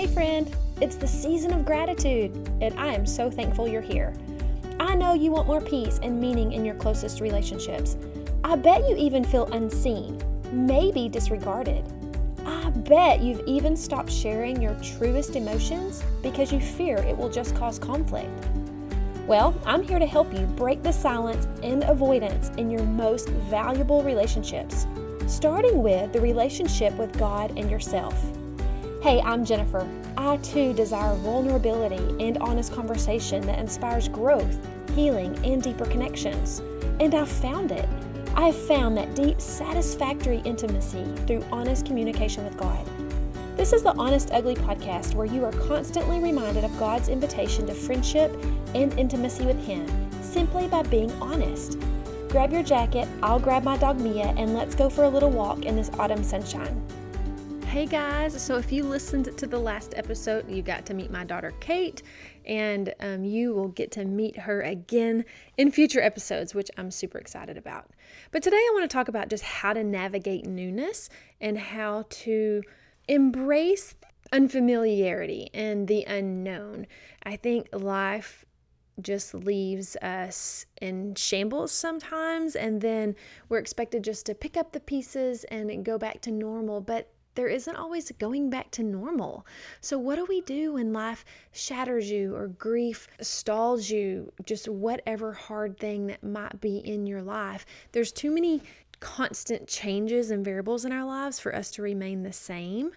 Hey, friend, it's the season of gratitude, and I am so thankful you're here. I know you want more peace and meaning in your closest relationships. I bet you even feel unseen, maybe disregarded. I bet you've even stopped sharing your truest emotions because you fear it will just cause conflict. Well, I'm here to help you break the silence and avoidance in your most valuable relationships, starting with the relationship with God and yourself. Hey, I'm Jennifer. I too desire vulnerability and honest conversation that inspires growth, healing, and deeper connections. And I've found it. I've found that deep, satisfactory intimacy through honest communication with God. This is the Honest Ugly podcast where you are constantly reminded of God's invitation to friendship and intimacy with Him simply by being honest. Grab your jacket, I'll grab my dog Mia, and let's go for a little walk in this autumn sunshine. Hey guys, so if you listened to the last episode, you got to meet my daughter Kate, and um, you will get to meet her again in future episodes, which I'm super excited about. But today I want to talk about just how to navigate newness and how to embrace unfamiliarity and the unknown. I think life just leaves us in shambles sometimes, and then we're expected just to pick up the pieces and go back to normal. But there isn't always going back to normal. So, what do we do when life shatters you or grief stalls you? Just whatever hard thing that might be in your life. There's too many constant changes and variables in our lives for us to remain the same.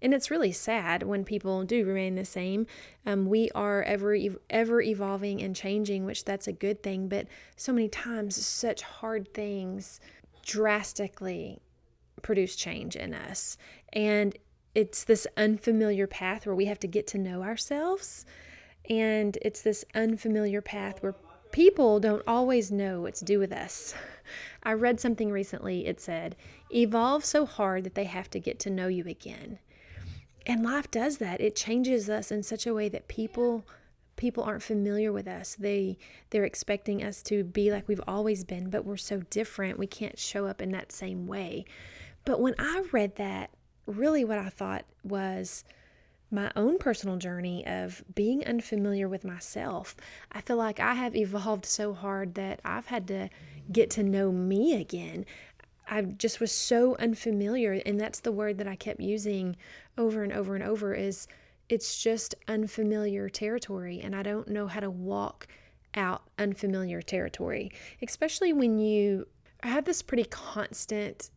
And it's really sad when people do remain the same. Um, we are ever ever evolving and changing, which that's a good thing. But so many times, such hard things drastically produce change in us. And it's this unfamiliar path where we have to get to know ourselves. And it's this unfamiliar path where people don't always know what to do with us. I read something recently. It said, Evolve so hard that they have to get to know you again. And life does that. It changes us in such a way that people people aren't familiar with us. They they're expecting us to be like we've always been, but we're so different. We can't show up in that same way. But when I read that, really what I thought was my own personal journey of being unfamiliar with myself. I feel like I have evolved so hard that I've had to get to know me again. I just was so unfamiliar and that's the word that I kept using over and over and over is it's just unfamiliar territory and I don't know how to walk out unfamiliar territory, especially when you have this pretty constant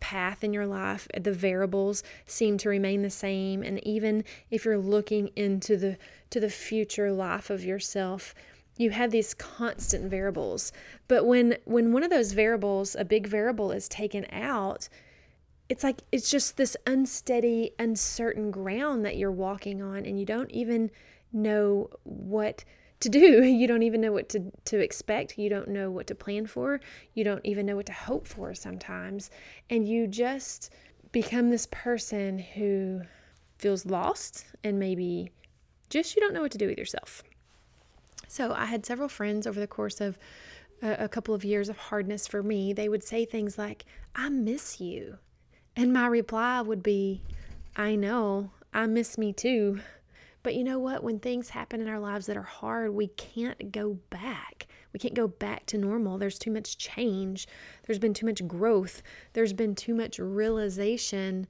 path in your life, the variables seem to remain the same. And even if you're looking into the to the future life of yourself, you have these constant variables. But when when one of those variables, a big variable, is taken out, it's like it's just this unsteady, uncertain ground that you're walking on, and you don't even know what to do. You don't even know what to, to expect. You don't know what to plan for. You don't even know what to hope for sometimes. And you just become this person who feels lost and maybe just you don't know what to do with yourself. So I had several friends over the course of a, a couple of years of hardness for me. They would say things like, I miss you. And my reply would be, I know, I miss me too. But you know what? When things happen in our lives that are hard, we can't go back. We can't go back to normal. There's too much change. There's been too much growth. There's been too much realization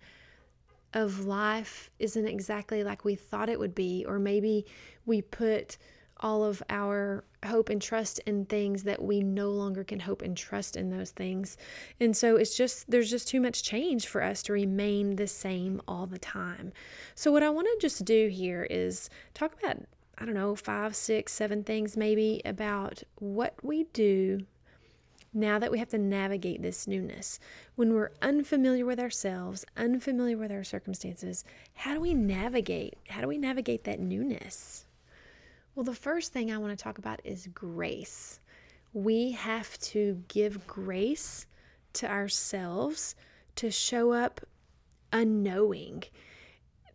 of life isn't exactly like we thought it would be. Or maybe we put all of our hope and trust in things that we no longer can hope and trust in those things. And so it's just, there's just too much change for us to remain the same all the time. So, what I want to just do here is talk about, I don't know, five, six, seven things maybe about what we do now that we have to navigate this newness. When we're unfamiliar with ourselves, unfamiliar with our circumstances, how do we navigate? How do we navigate that newness? Well, the first thing I want to talk about is grace. We have to give grace to ourselves to show up unknowing.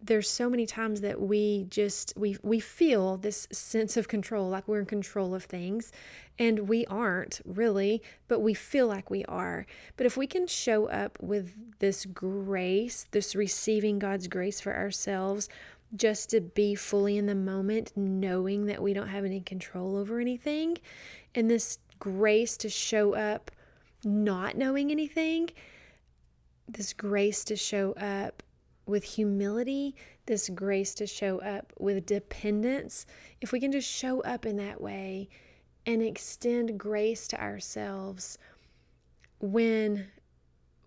there's so many times that we just we we feel this sense of control like we're in control of things and we aren't really but we feel like we are but if we can show up with this grace this receiving God's grace for ourselves just to be fully in the moment knowing that we don't have any control over anything and this grace to show up not knowing anything this grace to show up with humility, this grace to show up with dependence, if we can just show up in that way and extend grace to ourselves when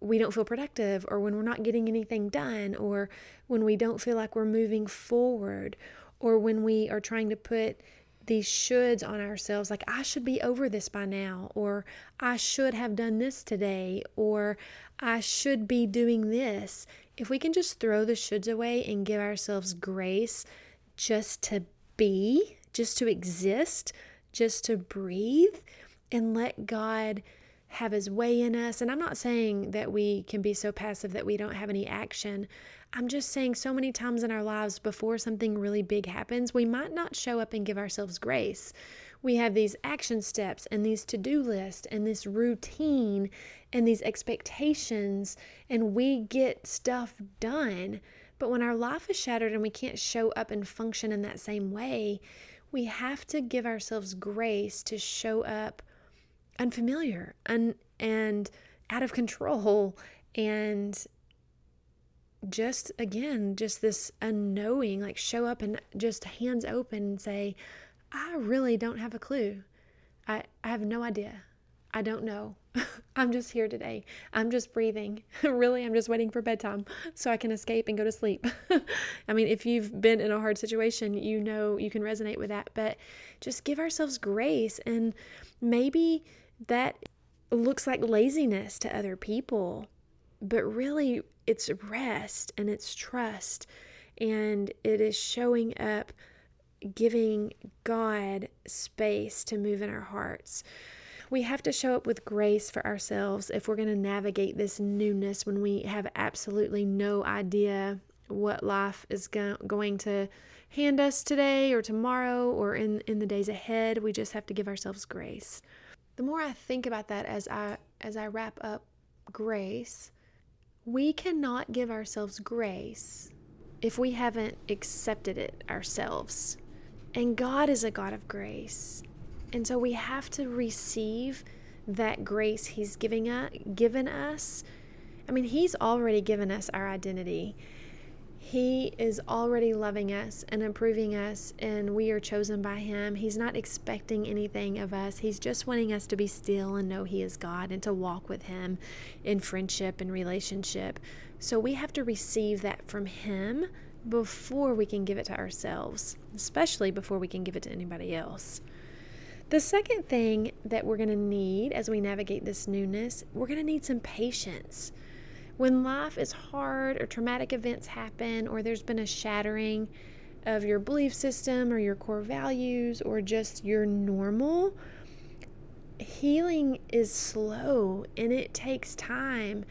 we don't feel productive or when we're not getting anything done or when we don't feel like we're moving forward or when we are trying to put these shoulds on ourselves like I should be over this by now or I should have done this today or I should be doing this. If we can just throw the shoulds away and give ourselves grace just to be, just to exist, just to breathe, and let God have his way in us. And I'm not saying that we can be so passive that we don't have any action. I'm just saying so many times in our lives before something really big happens, we might not show up and give ourselves grace. We have these action steps and these to do lists and this routine and these expectations, and we get stuff done. But when our life is shattered and we can't show up and function in that same way, we have to give ourselves grace to show up unfamiliar and and out of control and just again just this unknowing like show up and just hands open and say i really don't have a clue i, I have no idea I don't know. I'm just here today. I'm just breathing. really, I'm just waiting for bedtime so I can escape and go to sleep. I mean, if you've been in a hard situation, you know you can resonate with that. But just give ourselves grace. And maybe that looks like laziness to other people, but really it's rest and it's trust. And it is showing up, giving God space to move in our hearts we have to show up with grace for ourselves if we're going to navigate this newness when we have absolutely no idea what life is go- going to hand us today or tomorrow or in, in the days ahead. We just have to give ourselves grace. The more I think about that as I as I wrap up grace, we cannot give ourselves grace if we haven't accepted it ourselves. And God is a God of grace. And so we have to receive that grace He's giving us, given us. I mean, He's already given us our identity. He is already loving us and approving us, and we are chosen by Him. He's not expecting anything of us. He's just wanting us to be still and know He is God and to walk with Him in friendship and relationship. So we have to receive that from Him before we can give it to ourselves, especially before we can give it to anybody else. The second thing that we're going to need as we navigate this newness, we're going to need some patience. When life is hard or traumatic events happen or there's been a shattering of your belief system or your core values or just your normal, healing is slow and it takes time.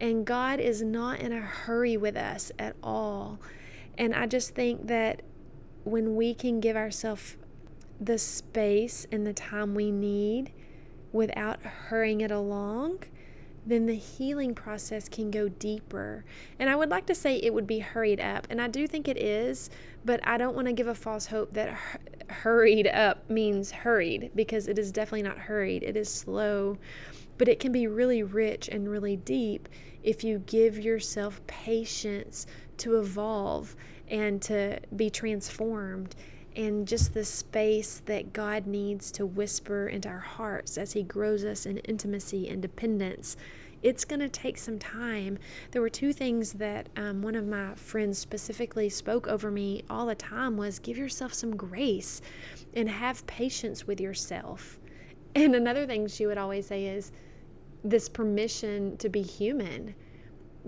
And God is not in a hurry with us at all. And I just think that when we can give ourselves the space and the time we need without hurrying it along, then the healing process can go deeper. And I would like to say it would be hurried up, and I do think it is, but I don't want to give a false hope that hurried up means hurried because it is definitely not hurried. It is slow, but it can be really rich and really deep if you give yourself patience to evolve and to be transformed and just the space that God needs to whisper into our hearts as He grows us in intimacy and dependence. It's going to take some time. There were two things that um, one of my friends specifically spoke over me all the time was give yourself some grace and have patience with yourself. And another thing she would always say is this permission to be human,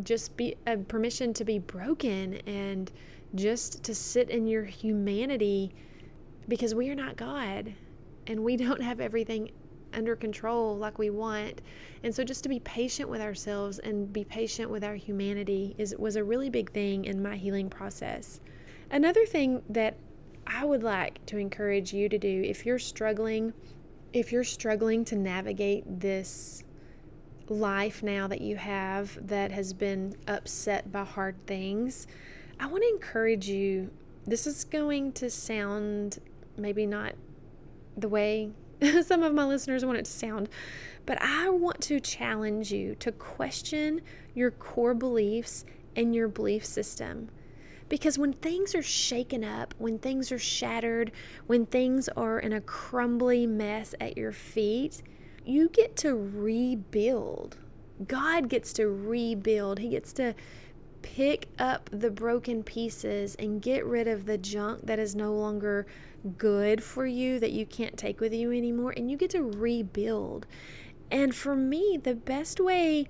just be a permission to be broken and just to sit in your humanity because we are not God and we don't have everything under control like we want. And so just to be patient with ourselves and be patient with our humanity is was a really big thing in my healing process. Another thing that I would like to encourage you to do if you're struggling if you're struggling to navigate this life now that you have that has been upset by hard things, I want to encourage you. This is going to sound maybe not the way some of my listeners want it to sound, but I want to challenge you to question your core beliefs and your belief system. Because when things are shaken up, when things are shattered, when things are in a crumbly mess at your feet, you get to rebuild. God gets to rebuild. He gets to pick up the broken pieces and get rid of the junk that is no longer good for you, that you can't take with you anymore, and you get to rebuild. And for me, the best way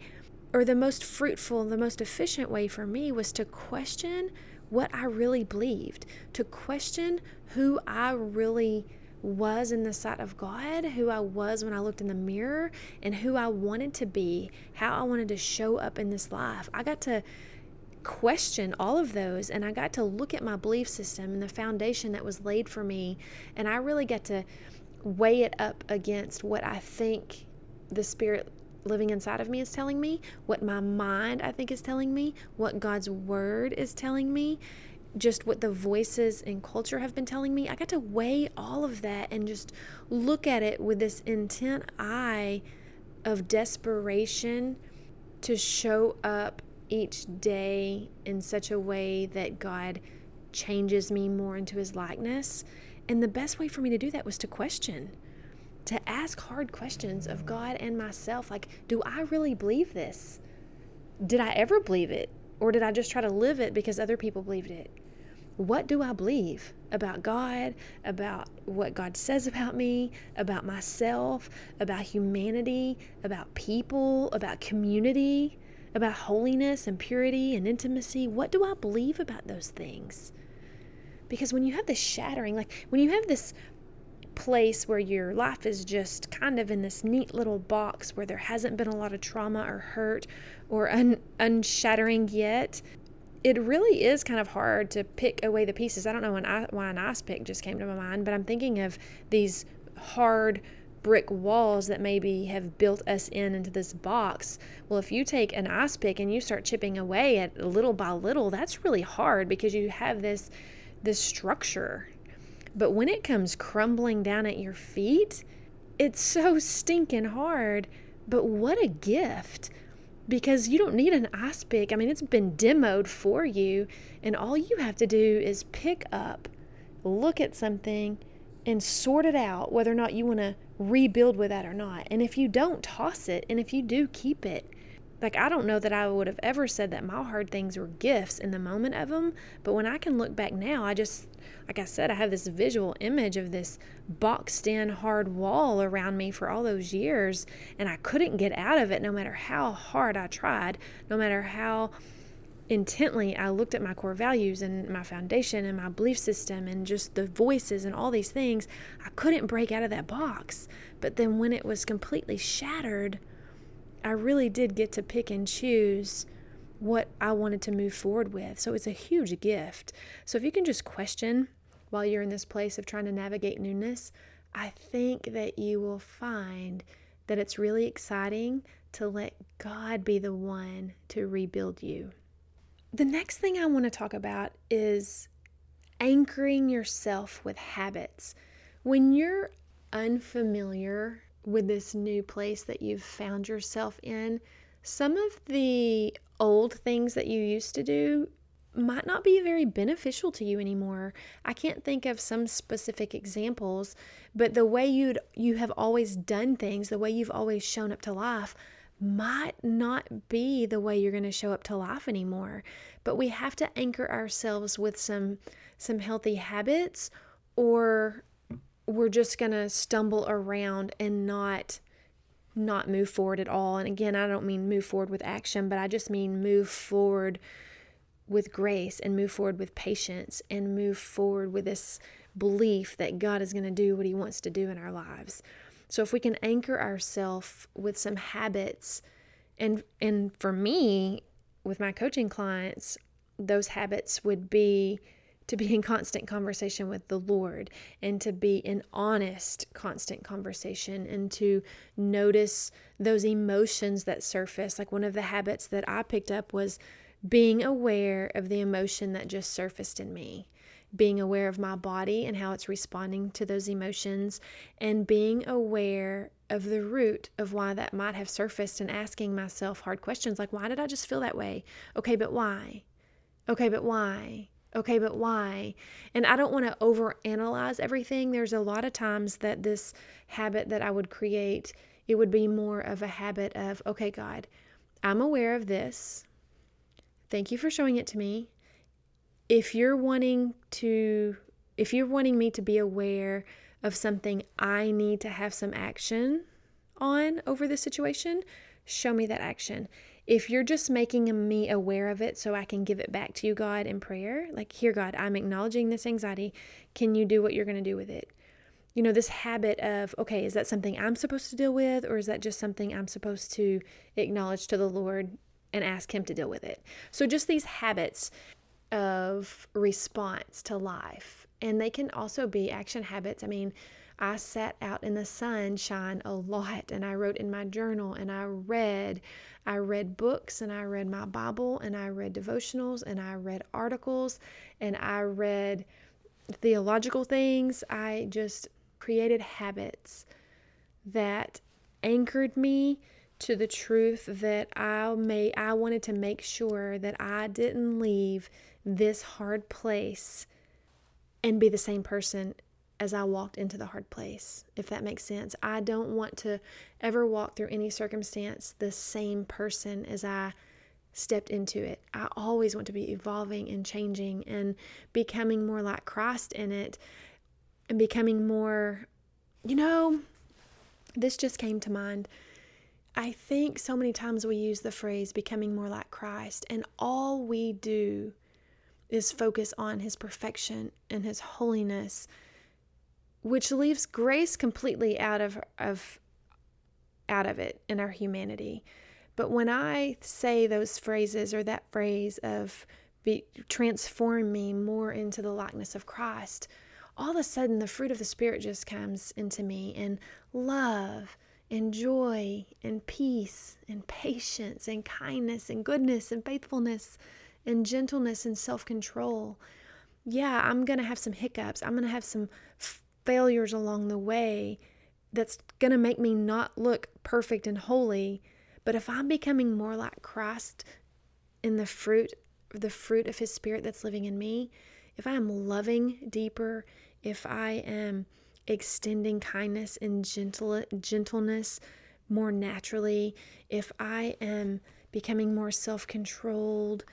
or the most fruitful, the most efficient way for me was to question what I really believed, to question who I really was in the sight of God, who I was when I looked in the mirror, and who I wanted to be, how I wanted to show up in this life. I got to question all of those and I got to look at my belief system and the foundation that was laid for me, and I really got to weigh it up against what I think the Spirit living inside of me is telling me, what my mind I think is telling me, what God's word is telling me, just what the voices in culture have been telling me. I got to weigh all of that and just look at it with this intent eye of desperation to show up each day in such a way that God changes me more into his likeness. And the best way for me to do that was to question to ask hard questions of God and myself like, do I really believe this? Did I ever believe it? Or did I just try to live it because other people believed it? What do I believe about God, about what God says about me, about myself, about humanity, about people, about community, about holiness and purity and intimacy? What do I believe about those things? Because when you have this shattering, like when you have this place where your life is just kind of in this neat little box where there hasn't been a lot of trauma or hurt or un- unshattering yet, it really is kind of hard to pick away the pieces. I don't know when I, why an ice pick just came to my mind, but I'm thinking of these hard brick walls that maybe have built us in into this box. Well, if you take an ice pick and you start chipping away at little by little, that's really hard because you have this this structure but when it comes crumbling down at your feet, it's so stinking hard. But what a gift! Because you don't need an ice pick. I mean, it's been demoed for you, and all you have to do is pick up, look at something, and sort it out whether or not you want to rebuild with that or not. And if you don't, toss it. And if you do, keep it. Like, I don't know that I would have ever said that my hard things were gifts in the moment of them, but when I can look back now, I just, like I said, I have this visual image of this boxed in hard wall around me for all those years, and I couldn't get out of it no matter how hard I tried, no matter how intently I looked at my core values and my foundation and my belief system and just the voices and all these things. I couldn't break out of that box. But then when it was completely shattered, I really did get to pick and choose what I wanted to move forward with. So it's a huge gift. So if you can just question while you're in this place of trying to navigate newness, I think that you will find that it's really exciting to let God be the one to rebuild you. The next thing I want to talk about is anchoring yourself with habits. When you're unfamiliar with this new place that you've found yourself in, some of the old things that you used to do might not be very beneficial to you anymore. I can't think of some specific examples, but the way you'd you have always done things, the way you've always shown up to life might not be the way you're going to show up to life anymore. But we have to anchor ourselves with some some healthy habits or we're just going to stumble around and not not move forward at all. And again, I don't mean move forward with action, but I just mean move forward with grace and move forward with patience and move forward with this belief that God is going to do what he wants to do in our lives. So if we can anchor ourselves with some habits, and and for me, with my coaching clients, those habits would be to be in constant conversation with the Lord and to be in honest, constant conversation and to notice those emotions that surface. Like one of the habits that I picked up was being aware of the emotion that just surfaced in me being aware of my body and how it's responding to those emotions, and being aware of the root of why that might have surfaced and asking myself hard questions like, why did I just feel that way? Okay, but why? Okay, but why? Okay, but why? And I don't want to overanalyze everything. There's a lot of times that this habit that I would create, it would be more of a habit of, okay, God, I'm aware of this. Thank you for showing it to me if you're wanting to if you're wanting me to be aware of something I need to have some action on over the situation, show me that action. If you're just making me aware of it so I can give it back to you, God, in prayer, like, here, God, I'm acknowledging this anxiety. Can you do what you're going to do with it? You know, this habit of, okay, is that something I'm supposed to deal with, or is that just something I'm supposed to acknowledge to the Lord and ask Him to deal with it? So, just these habits of response to life. And they can also be action habits. I mean, I sat out in the sunshine a lot and I wrote in my journal and I read. I read books and I read my Bible and I read devotionals and I read articles and I read theological things. I just created habits that anchored me to the truth that I may I wanted to make sure that I didn't leave this hard place and be the same person as I walked into the hard place, if that makes sense. I don't want to ever walk through any circumstance the same person as I stepped into it. I always want to be evolving and changing and becoming more like Christ in it and becoming more, you know, this just came to mind. I think so many times we use the phrase becoming more like Christ, and all we do is focus on his perfection and his holiness, which leaves grace completely out of, of out of it in our humanity. But when I say those phrases or that phrase of be, transform me more into the likeness of Christ, all of a sudden the fruit of the Spirit just comes into me and love and joy and peace and patience and kindness and goodness and faithfulness and gentleness and self control. Yeah, I'm going to have some hiccups. I'm going to have some failures along the way that's going to make me not look perfect and holy. But if I'm becoming more like Christ in the fruit, the fruit of his spirit that's living in me, if I am loving deeper, if I am extending kindness and gentle, gentleness more naturally, if I am becoming more self controlled,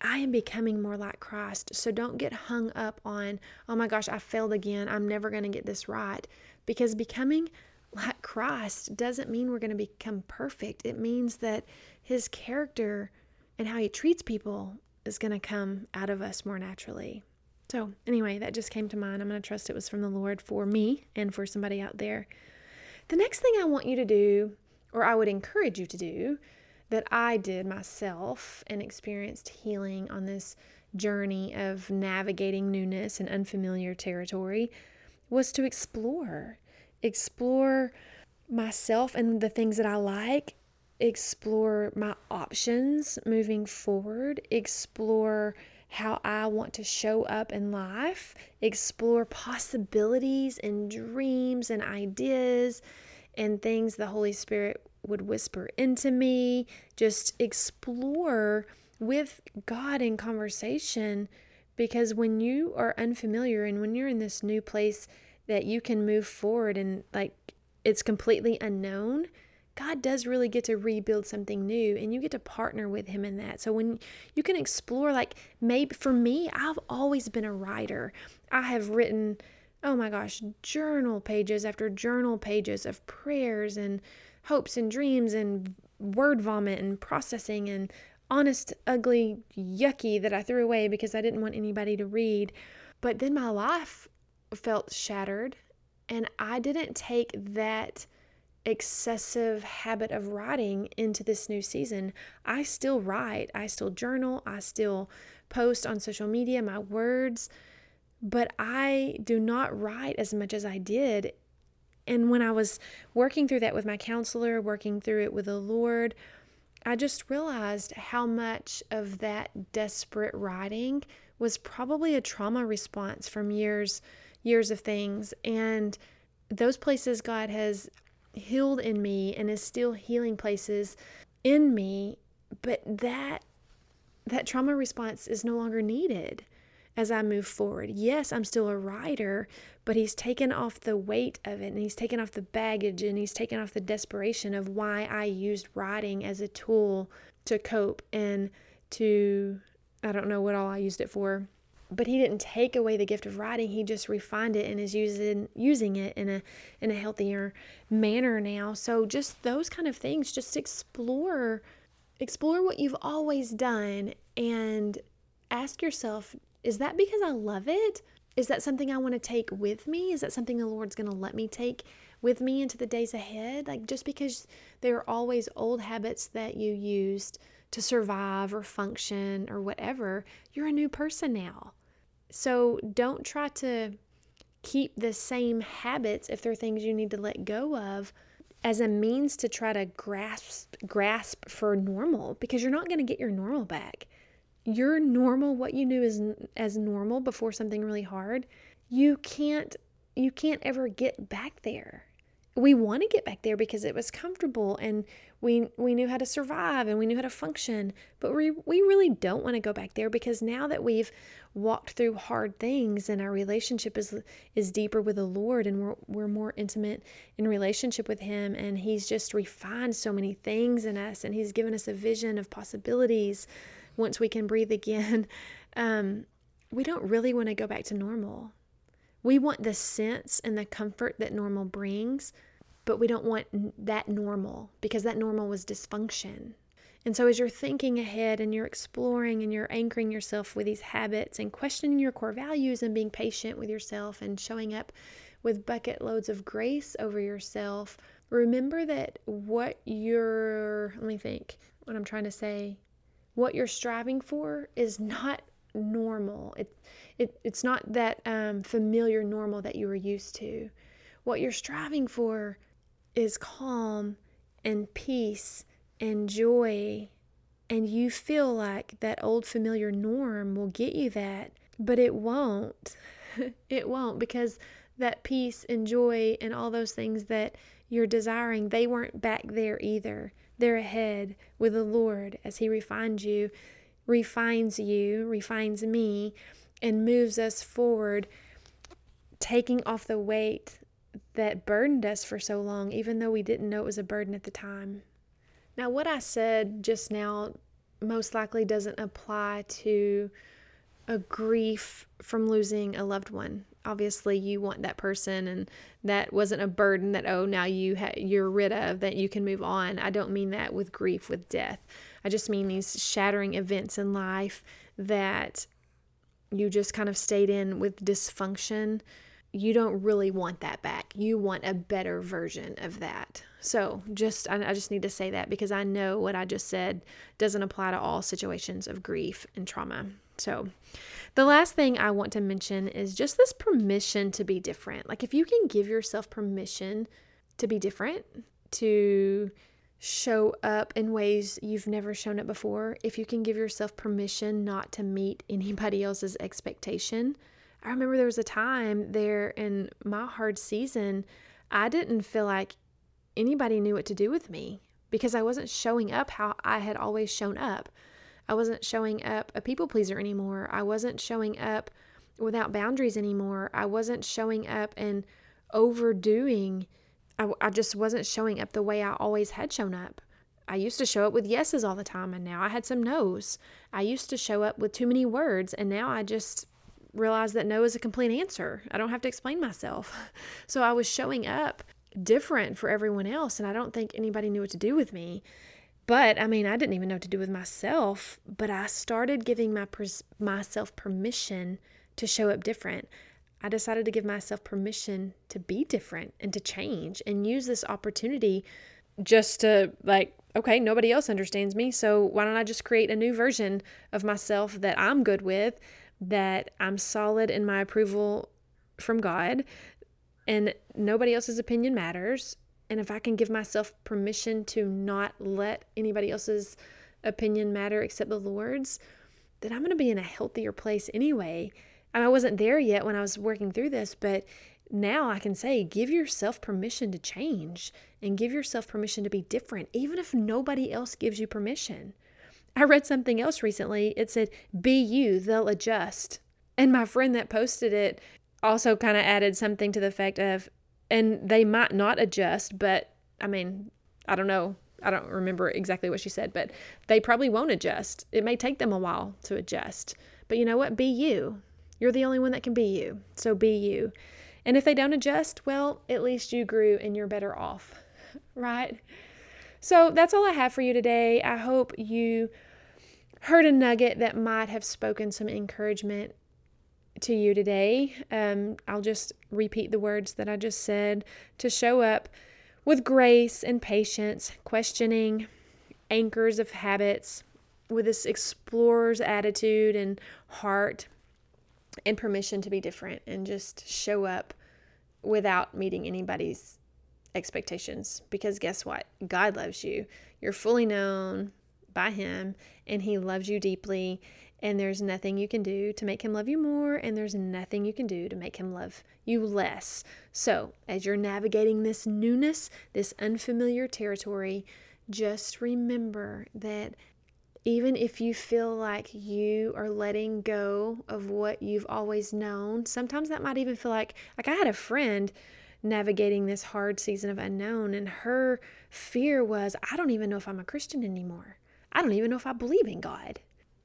I am becoming more like Christ. So don't get hung up on, oh my gosh, I failed again. I'm never going to get this right. Because becoming like Christ doesn't mean we're going to become perfect. It means that his character and how he treats people is going to come out of us more naturally. So, anyway, that just came to mind. I'm going to trust it was from the Lord for me and for somebody out there. The next thing I want you to do, or I would encourage you to do, that I did myself and experienced healing on this journey of navigating newness and unfamiliar territory was to explore. Explore myself and the things that I like, explore my options moving forward, explore how I want to show up in life, explore possibilities and dreams and ideas and things the Holy Spirit would whisper into me, just explore with God in conversation. Because when you are unfamiliar and when you're in this new place that you can move forward and like it's completely unknown, God does really get to rebuild something new and you get to partner with Him in that. So when you can explore, like maybe for me, I've always been a writer. I have written, oh my gosh, journal pages after journal pages of prayers and hopes and dreams and word vomit and processing and honest, ugly, yucky that I threw away because I didn't want anybody to read. But then my life felt shattered And I didn't take that excessive habit of writing into this new season. I still write, I still journal, I still post on social media my words, but I do not write as much as I did. And when I was working through that with my counselor, working through it with the Lord, I just realized how much of that desperate writing was probably a trauma response from years years of things. And those places God has healed in me and is still healing places in me, but that that trauma response is no longer needed as I move forward. Yes, I'm still a writer, but he's taken off the weight of it and he's taken off the baggage and he's taken off the desperation of why I used writing as a tool to cope and to I don't know what all I used it for but he didn't take away the gift of writing he just refined it and is using using it in a in a healthier manner now so just those kind of things just explore explore what you've always done and ask yourself is that because I love it is that something I want to take with me is that something the Lord's going to let me take with me into the days ahead like just because there are always old habits that you used to survive or function or whatever, you're a new person now. So don't try to keep the same habits if there are things you need to let go of as a means to try to grasp grasp for normal because you're not going to get your normal back. Your normal what you knew as as normal before something really hard, you can't you can't ever get back there. We want to get back there because it was comfortable and we we knew how to survive and we knew how to function but we we really don't want to go back there because now that we've walked through hard things and our relationship is is deeper with the Lord and we're we're more intimate in relationship with him and he's just refined so many things in us and he's given us a vision of possibilities once we can breathe again um, we don't really want to go back to normal we want the sense and the comfort that normal brings, but we don't want that normal because that normal was dysfunction. And so, as you're thinking ahead and you're exploring and you're anchoring yourself with these habits and questioning your core values and being patient with yourself and showing up with bucket loads of grace over yourself, remember that what you're, let me think what I'm trying to say, what you're striving for is not normal. It, it, it's not that um, familiar normal that you were used to. What you're striving for is calm and peace and joy. And you feel like that old familiar norm will get you that, but it won't. it won't because that peace and joy and all those things that you're desiring, they weren't back there either. They're ahead with the Lord as He refines you refines you, refines me, and moves us forward, taking off the weight that burdened us for so long, even though we didn't know it was a burden at the time. Now, what I said just now most likely doesn't apply to a grief from losing a loved one. Obviously, you want that person, and that wasn't a burden that oh now you ha- you're rid of that you can move on. I don't mean that with grief with death. I just mean these shattering events in life that you just kind of stayed in with dysfunction. You don't really want that back. You want a better version of that. So, just I, I just need to say that because I know what I just said doesn't apply to all situations of grief and trauma. So, the last thing I want to mention is just this permission to be different. Like, if you can give yourself permission to be different, to show up in ways you've never shown up before, if you can give yourself permission not to meet anybody else's expectation. I remember there was a time there in my hard season, I didn't feel like anybody knew what to do with me because I wasn't showing up how I had always shown up. I wasn't showing up a people pleaser anymore. I wasn't showing up without boundaries anymore. I wasn't showing up and overdoing I, I just wasn't showing up the way I always had shown up. I used to show up with yeses all the time, and now I had some no's. I used to show up with too many words, and now I just realized that no is a complete answer. I don't have to explain myself. So I was showing up different for everyone else, and I don't think anybody knew what to do with me. But I mean, I didn't even know what to do with myself. But I started giving my myself permission to show up different. I decided to give myself permission to be different and to change and use this opportunity just to like okay, nobody else understands me, so why don't I just create a new version of myself that I'm good with, that I'm solid in my approval from God, and nobody else's opinion matters. And if I can give myself permission to not let anybody else's opinion matter except the Lord's, then I'm going to be in a healthier place anyway. And I wasn't there yet when I was working through this, but now I can say give yourself permission to change and give yourself permission to be different, even if nobody else gives you permission. I read something else recently. It said, Be you, they'll adjust. And my friend that posted it also kind of added something to the effect of, and they might not adjust, but I mean, I don't know. I don't remember exactly what she said, but they probably won't adjust. It may take them a while to adjust. But you know what? Be you. You're the only one that can be you. So be you. And if they don't adjust, well, at least you grew and you're better off, right? So that's all I have for you today. I hope you heard a nugget that might have spoken some encouragement to you today. Um, I'll just repeat the words that I just said to show up with grace and patience, questioning anchors of habits, with this explorer's attitude and heart, and permission to be different and just show up without meeting anybody's expectations. Because guess what? God loves you. You're fully known by Him, and He loves you deeply. And there's nothing you can do to make Him love you more, and there's nothing you can do to make Him love you less. So, as you're navigating this newness, this unfamiliar territory, just remember that even if you feel like you are letting go of what you've always known, sometimes that might even feel like, like I had a friend navigating this hard season of unknown, and her fear was, I don't even know if I'm a Christian anymore. I don't even know if I believe in God.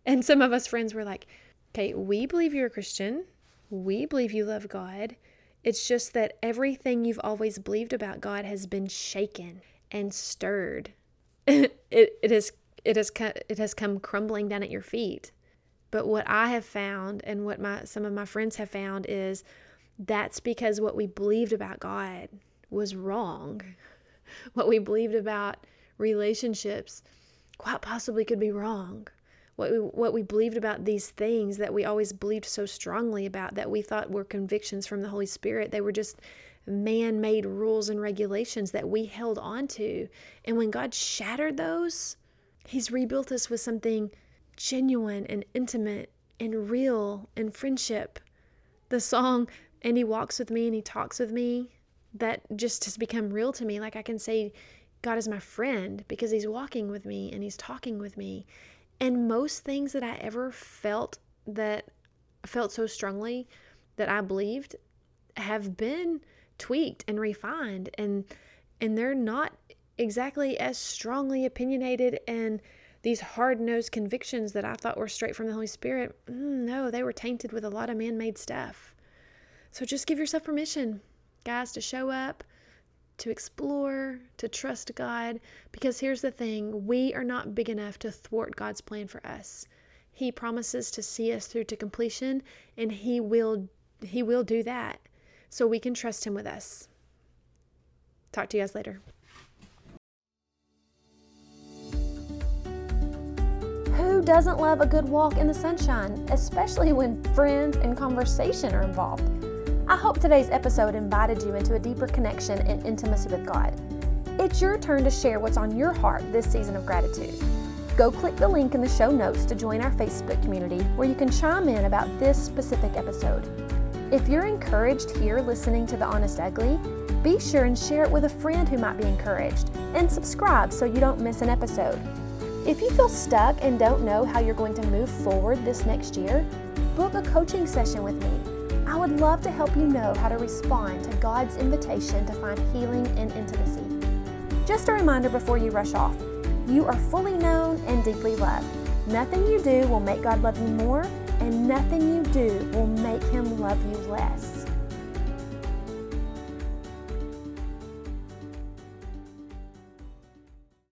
And some of us friends were like, okay, we believe you're a Christian. We believe you love God. It's just that everything you've always believed about God has been shaken and stirred. it, it has it has it has come crumbling down at your feet. But what I have found and what my some of my friends have found is that's because what we believed about God was wrong. What we believed about relationships quite possibly could be wrong. What we, what we believed about these things that we always believed so strongly about that we thought were convictions from the Holy Spirit, they were just man made rules and regulations that we held on to. And when God shattered those, He's rebuilt us with something genuine and intimate and real and friendship. The song, and He walks with me and He talks with me, that just has become real to me. Like I can say, God is my friend because He's walking with me and He's talking with me. And most things that I ever felt that felt so strongly that I believed have been tweaked and refined and and they're not exactly as strongly opinionated and these hard-nosed convictions that I thought were straight from the Holy Spirit, mm, no, they were tainted with a lot of man-made stuff. So just give yourself permission, guys, to show up, to explore, to trust God, because here's the thing, we are not big enough to thwart God's plan for us. He promises to see us through to completion, and he will he will do that. So we can trust him with us. Talk to you guys later. Who doesn't love a good walk in the sunshine, especially when friends and conversation are involved? I hope today's episode invited you into a deeper connection and intimacy with God. It's your turn to share what's on your heart this season of gratitude. Go click the link in the show notes to join our Facebook community where you can chime in about this specific episode. If you're encouraged here listening to The Honest Ugly, be sure and share it with a friend who might be encouraged and subscribe so you don't miss an episode. If you feel stuck and don't know how you're going to move forward this next year, book a coaching session with me. Would love to help you know how to respond to God's invitation to find healing and intimacy. Just a reminder before you rush off you are fully known and deeply loved. Nothing you do will make God love you more, and nothing you do will make Him love you less.